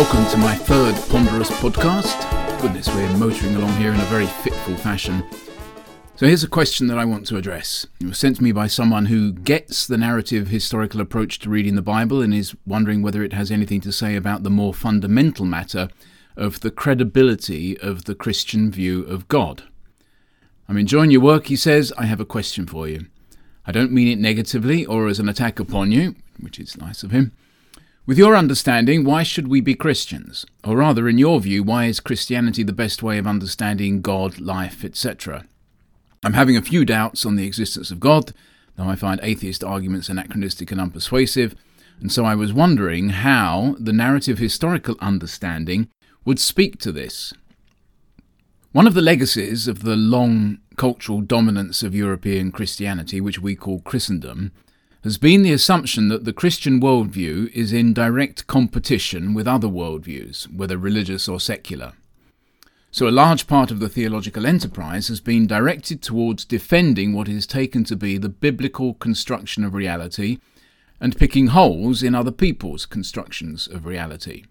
welcome to my third Ponderous podcast. Goodness, we're motoring along here in a very fitful fashion. So here's a question that I want to address. It was sent to me by someone who gets the narrative historical approach to reading the Bible and is wondering whether it has anything to say about the more fundamental matter of the credibility of the Christian view of God. I'm enjoying your work, he says. I have a question for you. I don't mean it negatively or as an attack upon you, which is nice of him. With your understanding, why should we be Christians? Or rather, in your view, why is Christianity the best way of understanding God, life, etc.? I'm having a few doubts on the existence of God, though I find atheist arguments anachronistic and unpersuasive, and so I was wondering how the narrative historical understanding would speak to this. One of the legacies of the long cultural dominance of European Christianity, which we call Christendom, has been the assumption that the Christian worldview is in direct competition with other worldviews, whether religious or secular. So a large part of the theological enterprise has been directed towards defending what is taken to be the biblical construction of reality and picking holes in other people's constructions of reality.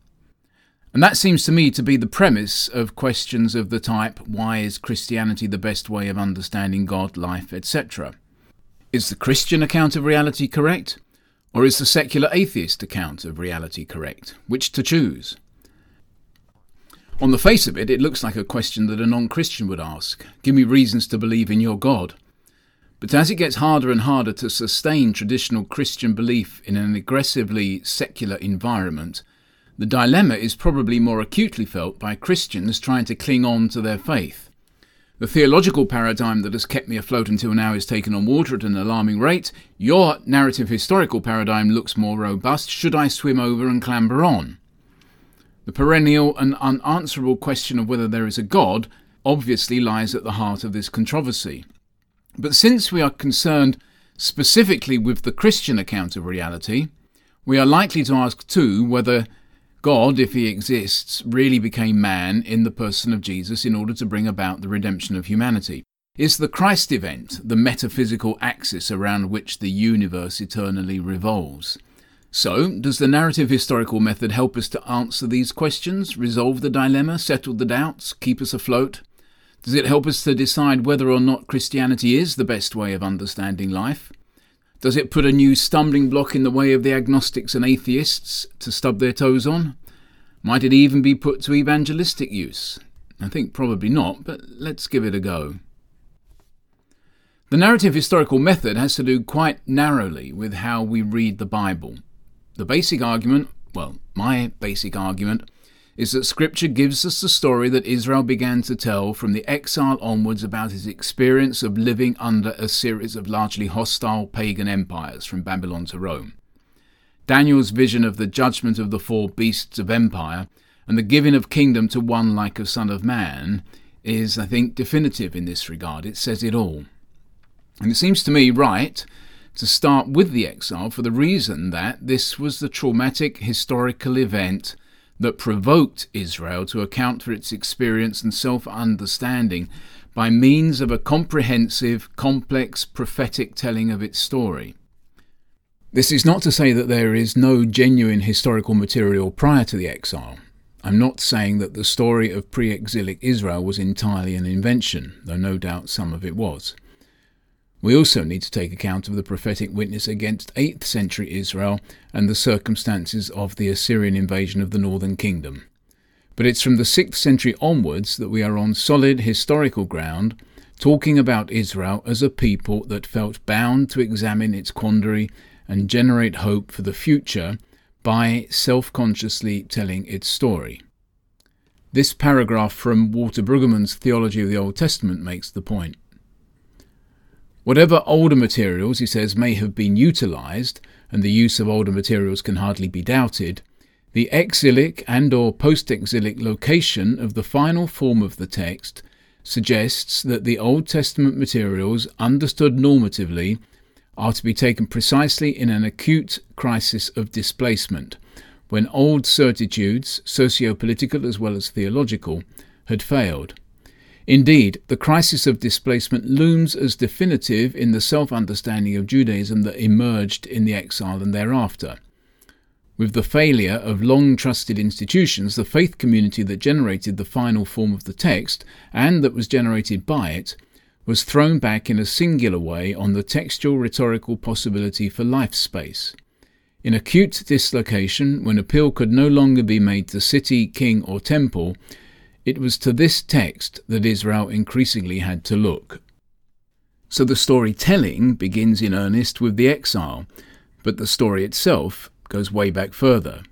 And that seems to me to be the premise of questions of the type why is Christianity the best way of understanding God, life, etc.? Is the Christian account of reality correct? Or is the secular atheist account of reality correct? Which to choose? On the face of it, it looks like a question that a non Christian would ask Give me reasons to believe in your God. But as it gets harder and harder to sustain traditional Christian belief in an aggressively secular environment, the dilemma is probably more acutely felt by Christians trying to cling on to their faith. The theological paradigm that has kept me afloat until now is taken on water at an alarming rate. Your narrative historical paradigm looks more robust. Should I swim over and clamber on? The perennial and unanswerable question of whether there is a God obviously lies at the heart of this controversy. But since we are concerned specifically with the Christian account of reality, we are likely to ask too whether God, if he exists, really became man in the person of Jesus in order to bring about the redemption of humanity. Is the Christ event the metaphysical axis around which the universe eternally revolves? So, does the narrative historical method help us to answer these questions, resolve the dilemma, settle the doubts, keep us afloat? Does it help us to decide whether or not Christianity is the best way of understanding life? Does it put a new stumbling block in the way of the agnostics and atheists to stub their toes on? Might it even be put to evangelistic use? I think probably not, but let's give it a go. The narrative historical method has to do quite narrowly with how we read the Bible. The basic argument, well, my basic argument, is that Scripture gives us the story that Israel began to tell from the exile onwards about his experience of living under a series of largely hostile pagan empires from Babylon to Rome. Daniel's vision of the judgment of the four beasts of empire and the giving of kingdom to one like a son of man is, I think, definitive in this regard. It says it all. And it seems to me right to start with the exile for the reason that this was the traumatic historical event that provoked Israel to account for its experience and self understanding by means of a comprehensive, complex, prophetic telling of its story. This is not to say that there is no genuine historical material prior to the exile. I'm not saying that the story of pre exilic Israel was entirely an invention, though no doubt some of it was. We also need to take account of the prophetic witness against 8th century Israel and the circumstances of the Assyrian invasion of the northern kingdom. But it's from the 6th century onwards that we are on solid historical ground, talking about Israel as a people that felt bound to examine its quandary and generate hope for the future by self consciously telling its story. This paragraph from Walter Brueggemann's Theology of the Old Testament makes the point. Whatever older materials, he says, may have been utilized, and the use of older materials can hardly be doubted, the exilic and or post-exilic location of the final form of the text suggests that the Old Testament materials understood normatively are to be taken precisely in an acute crisis of displacement, when old certitudes, socio-political as well as theological, had failed. Indeed, the crisis of displacement looms as definitive in the self understanding of Judaism that emerged in the exile and thereafter. With the failure of long trusted institutions, the faith community that generated the final form of the text, and that was generated by it, was thrown back in a singular way on the textual rhetorical possibility for life space. In acute dislocation, when appeal could no longer be made to city, king, or temple, it was to this text that Israel increasingly had to look. So the storytelling begins in earnest with the exile, but the story itself goes way back further.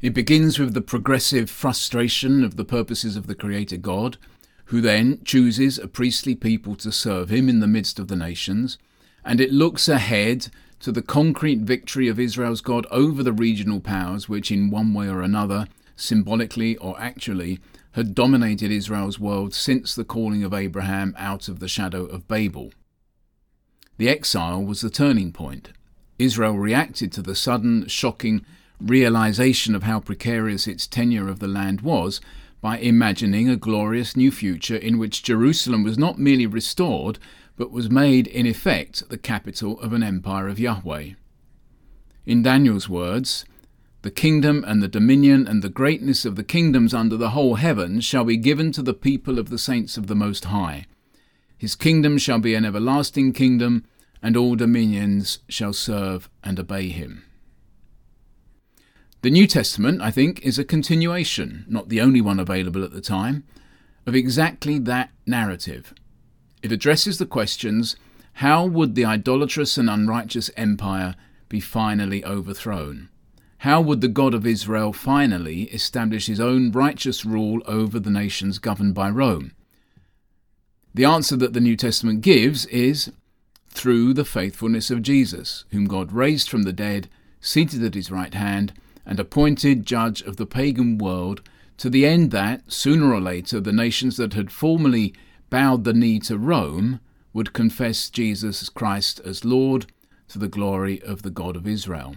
It begins with the progressive frustration of the purposes of the Creator God, who then chooses a priestly people to serve him in the midst of the nations, and it looks ahead to the concrete victory of Israel's God over the regional powers which, in one way or another, symbolically or actually, had dominated Israel's world since the calling of Abraham out of the shadow of Babel. The exile was the turning point. Israel reacted to the sudden, shocking realization of how precarious its tenure of the land was by imagining a glorious new future in which Jerusalem was not merely restored, but was made, in effect, the capital of an empire of Yahweh. In Daniel's words, the kingdom and the dominion and the greatness of the kingdoms under the whole heaven shall be given to the people of the saints of the Most High. His kingdom shall be an everlasting kingdom, and all dominions shall serve and obey him. The New Testament, I think, is a continuation, not the only one available at the time, of exactly that narrative. It addresses the questions how would the idolatrous and unrighteous empire be finally overthrown? How would the God of Israel finally establish his own righteous rule over the nations governed by Rome? The answer that the New Testament gives is through the faithfulness of Jesus, whom God raised from the dead, seated at his right hand, and appointed judge of the pagan world, to the end that, sooner or later, the nations that had formerly bowed the knee to Rome would confess Jesus Christ as Lord to the glory of the God of Israel.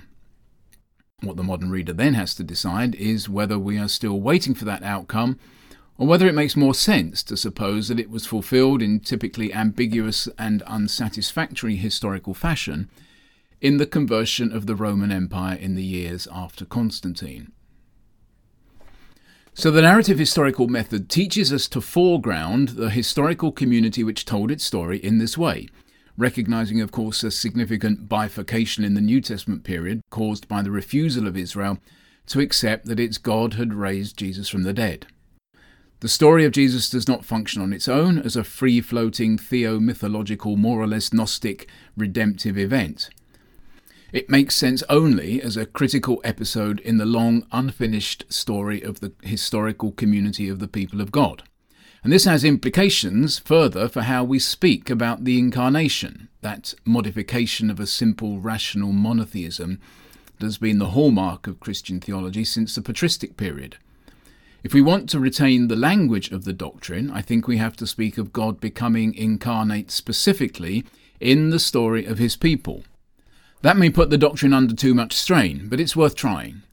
What the modern reader then has to decide is whether we are still waiting for that outcome or whether it makes more sense to suppose that it was fulfilled in typically ambiguous and unsatisfactory historical fashion in the conversion of the Roman Empire in the years after Constantine. So, the narrative historical method teaches us to foreground the historical community which told its story in this way, recognizing, of course, a significant bifurcation in the New Testament period caused by the refusal of Israel to accept that its God had raised Jesus from the dead. The story of Jesus does not function on its own as a free floating, theo mythological, more or less Gnostic, redemptive event. It makes sense only as a critical episode in the long, unfinished story of the historical community of the people of God. And this has implications further for how we speak about the incarnation, that modification of a simple rational monotheism that has been the hallmark of Christian theology since the patristic period. If we want to retain the language of the doctrine, I think we have to speak of God becoming incarnate specifically in the story of his people. That may put the doctrine under too much strain, but it's worth trying.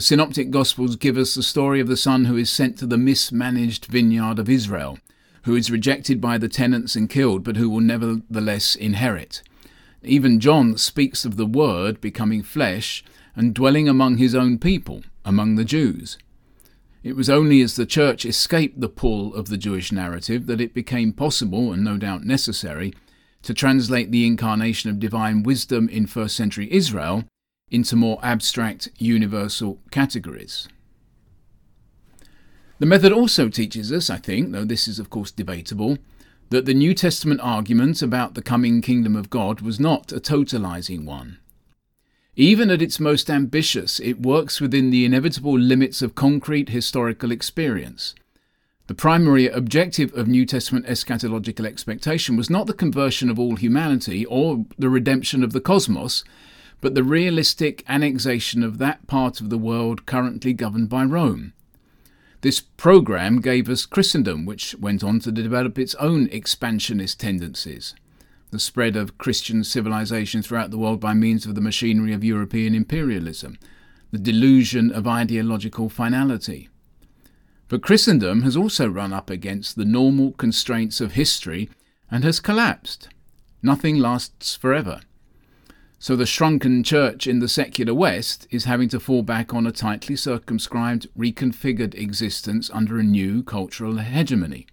The Synoptic Gospels give us the story of the Son who is sent to the mismanaged vineyard of Israel, who is rejected by the tenants and killed, but who will nevertheless inherit. Even John speaks of the Word becoming flesh and dwelling among his own people, among the Jews. It was only as the Church escaped the pull of the Jewish narrative that it became possible, and no doubt necessary, to translate the incarnation of divine wisdom in first century Israel into more abstract, universal categories. The method also teaches us, I think, though this is of course debatable, that the New Testament argument about the coming kingdom of God was not a totalizing one. Even at its most ambitious, it works within the inevitable limits of concrete historical experience. The primary objective of New Testament eschatological expectation was not the conversion of all humanity or the redemption of the cosmos, but the realistic annexation of that part of the world currently governed by Rome. This program gave us Christendom, which went on to develop its own expansionist tendencies the spread of Christian civilization throughout the world by means of the machinery of European imperialism, the delusion of ideological finality. But Christendom has also run up against the normal constraints of history and has collapsed. Nothing lasts forever. So the shrunken church in the secular West is having to fall back on a tightly circumscribed, reconfigured existence under a new cultural hegemony.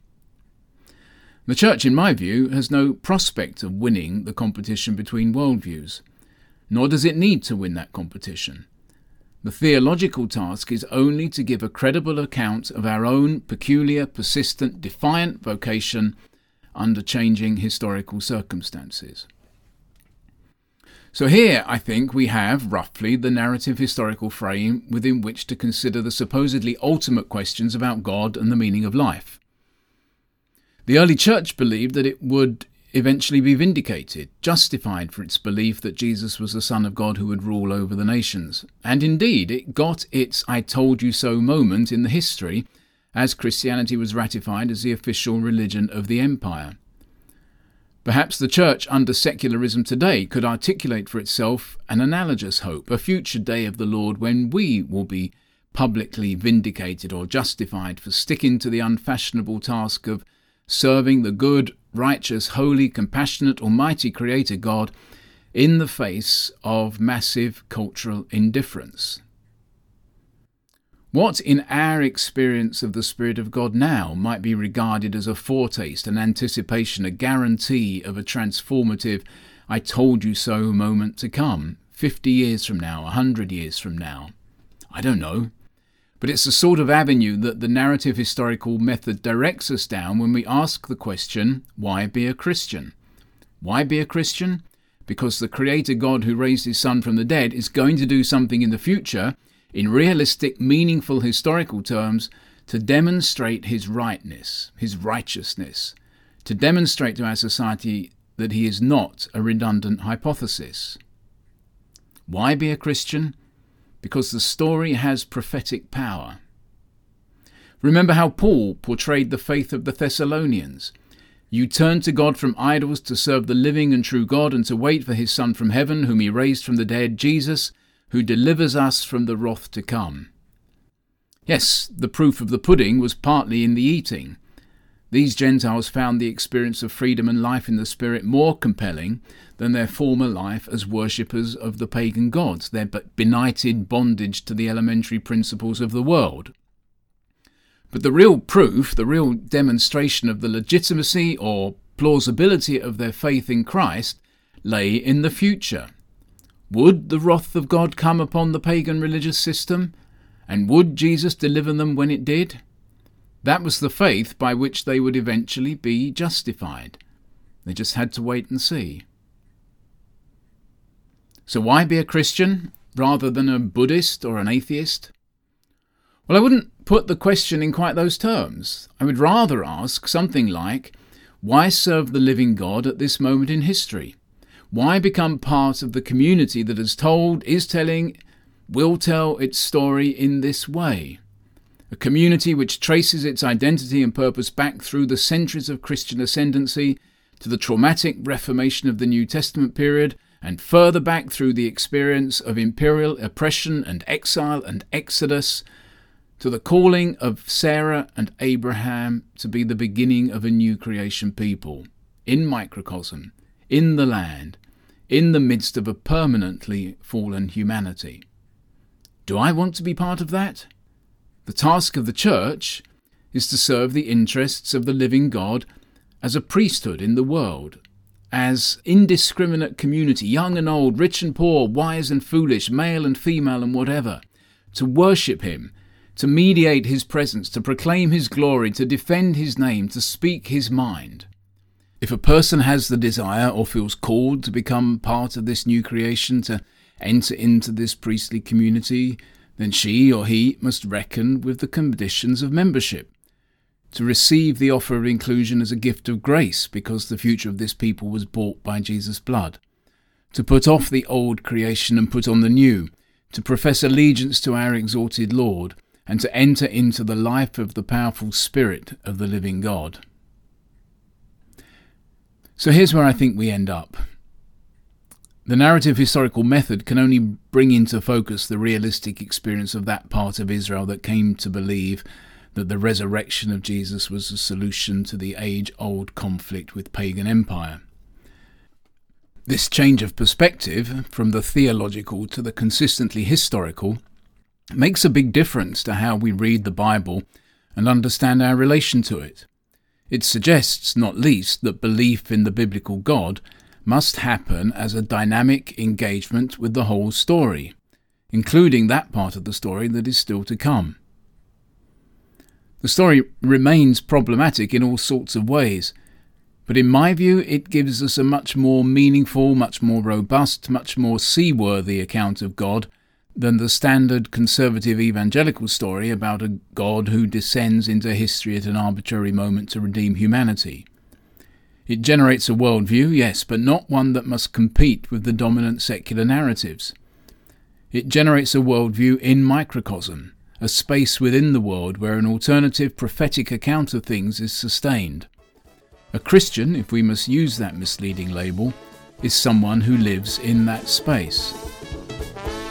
The church, in my view, has no prospect of winning the competition between worldviews, nor does it need to win that competition. The theological task is only to give a credible account of our own peculiar, persistent, defiant vocation under changing historical circumstances. So here, I think, we have roughly the narrative historical frame within which to consider the supposedly ultimate questions about God and the meaning of life. The early church believed that it would eventually be vindicated, justified for its belief that Jesus was the Son of God who would rule over the nations. And indeed, it got its I told you so moment in the history as Christianity was ratified as the official religion of the empire. Perhaps the Church under secularism today could articulate for itself an analogous hope, a future day of the Lord when we will be publicly vindicated or justified for sticking to the unfashionable task of serving the good, righteous, holy, compassionate, almighty Creator God in the face of massive cultural indifference. What, in our experience of the Spirit of God now, might be regarded as a foretaste, an anticipation, a guarantee of a transformative, I told you so moment to come, 50 years from now, 100 years from now? I don't know. But it's the sort of avenue that the narrative historical method directs us down when we ask the question, why be a Christian? Why be a Christian? Because the Creator God who raised his Son from the dead is going to do something in the future in realistic, meaningful historical terms to demonstrate his rightness, his righteousness, to demonstrate to our society that he is not a redundant hypothesis. Why be a Christian? Because the story has prophetic power. Remember how Paul portrayed the faith of the Thessalonians. You turn to God from idols to serve the living and true God and to wait for his Son from heaven, whom he raised from the dead, Jesus, who delivers us from the wrath to come. Yes, the proof of the pudding was partly in the eating. These Gentiles found the experience of freedom and life in the Spirit more compelling than their former life as worshippers of the pagan gods, their benighted bondage to the elementary principles of the world. But the real proof, the real demonstration of the legitimacy or plausibility of their faith in Christ lay in the future. Would the wrath of God come upon the pagan religious system? And would Jesus deliver them when it did? That was the faith by which they would eventually be justified. They just had to wait and see. So, why be a Christian rather than a Buddhist or an atheist? Well, I wouldn't put the question in quite those terms. I would rather ask something like, why serve the living God at this moment in history? Why become part of the community that has told, is telling, will tell its story in this way? A community which traces its identity and purpose back through the centuries of Christian ascendancy to the traumatic Reformation of the New Testament period and further back through the experience of imperial oppression and exile and exodus to the calling of Sarah and Abraham to be the beginning of a new creation people in microcosm in the land, in the midst of a permanently fallen humanity. Do I want to be part of that? The task of the Church is to serve the interests of the living God as a priesthood in the world, as indiscriminate community, young and old, rich and poor, wise and foolish, male and female, and whatever, to worship Him, to mediate His presence, to proclaim His glory, to defend His name, to speak His mind. If a person has the desire or feels called to become part of this new creation, to enter into this priestly community, then she or he must reckon with the conditions of membership. To receive the offer of inclusion as a gift of grace, because the future of this people was bought by Jesus' blood. To put off the old creation and put on the new. To profess allegiance to our exalted Lord, and to enter into the life of the powerful Spirit of the living God. So here's where I think we end up. The narrative historical method can only bring into focus the realistic experience of that part of Israel that came to believe that the resurrection of Jesus was a solution to the age old conflict with pagan empire. This change of perspective, from the theological to the consistently historical, makes a big difference to how we read the Bible and understand our relation to it. It suggests, not least, that belief in the biblical God must happen as a dynamic engagement with the whole story, including that part of the story that is still to come. The story remains problematic in all sorts of ways, but in my view, it gives us a much more meaningful, much more robust, much more seaworthy account of God than the standard conservative evangelical story about a God who descends into history at an arbitrary moment to redeem humanity. It generates a worldview, yes, but not one that must compete with the dominant secular narratives. It generates a worldview in microcosm, a space within the world where an alternative prophetic account of things is sustained. A Christian, if we must use that misleading label, is someone who lives in that space.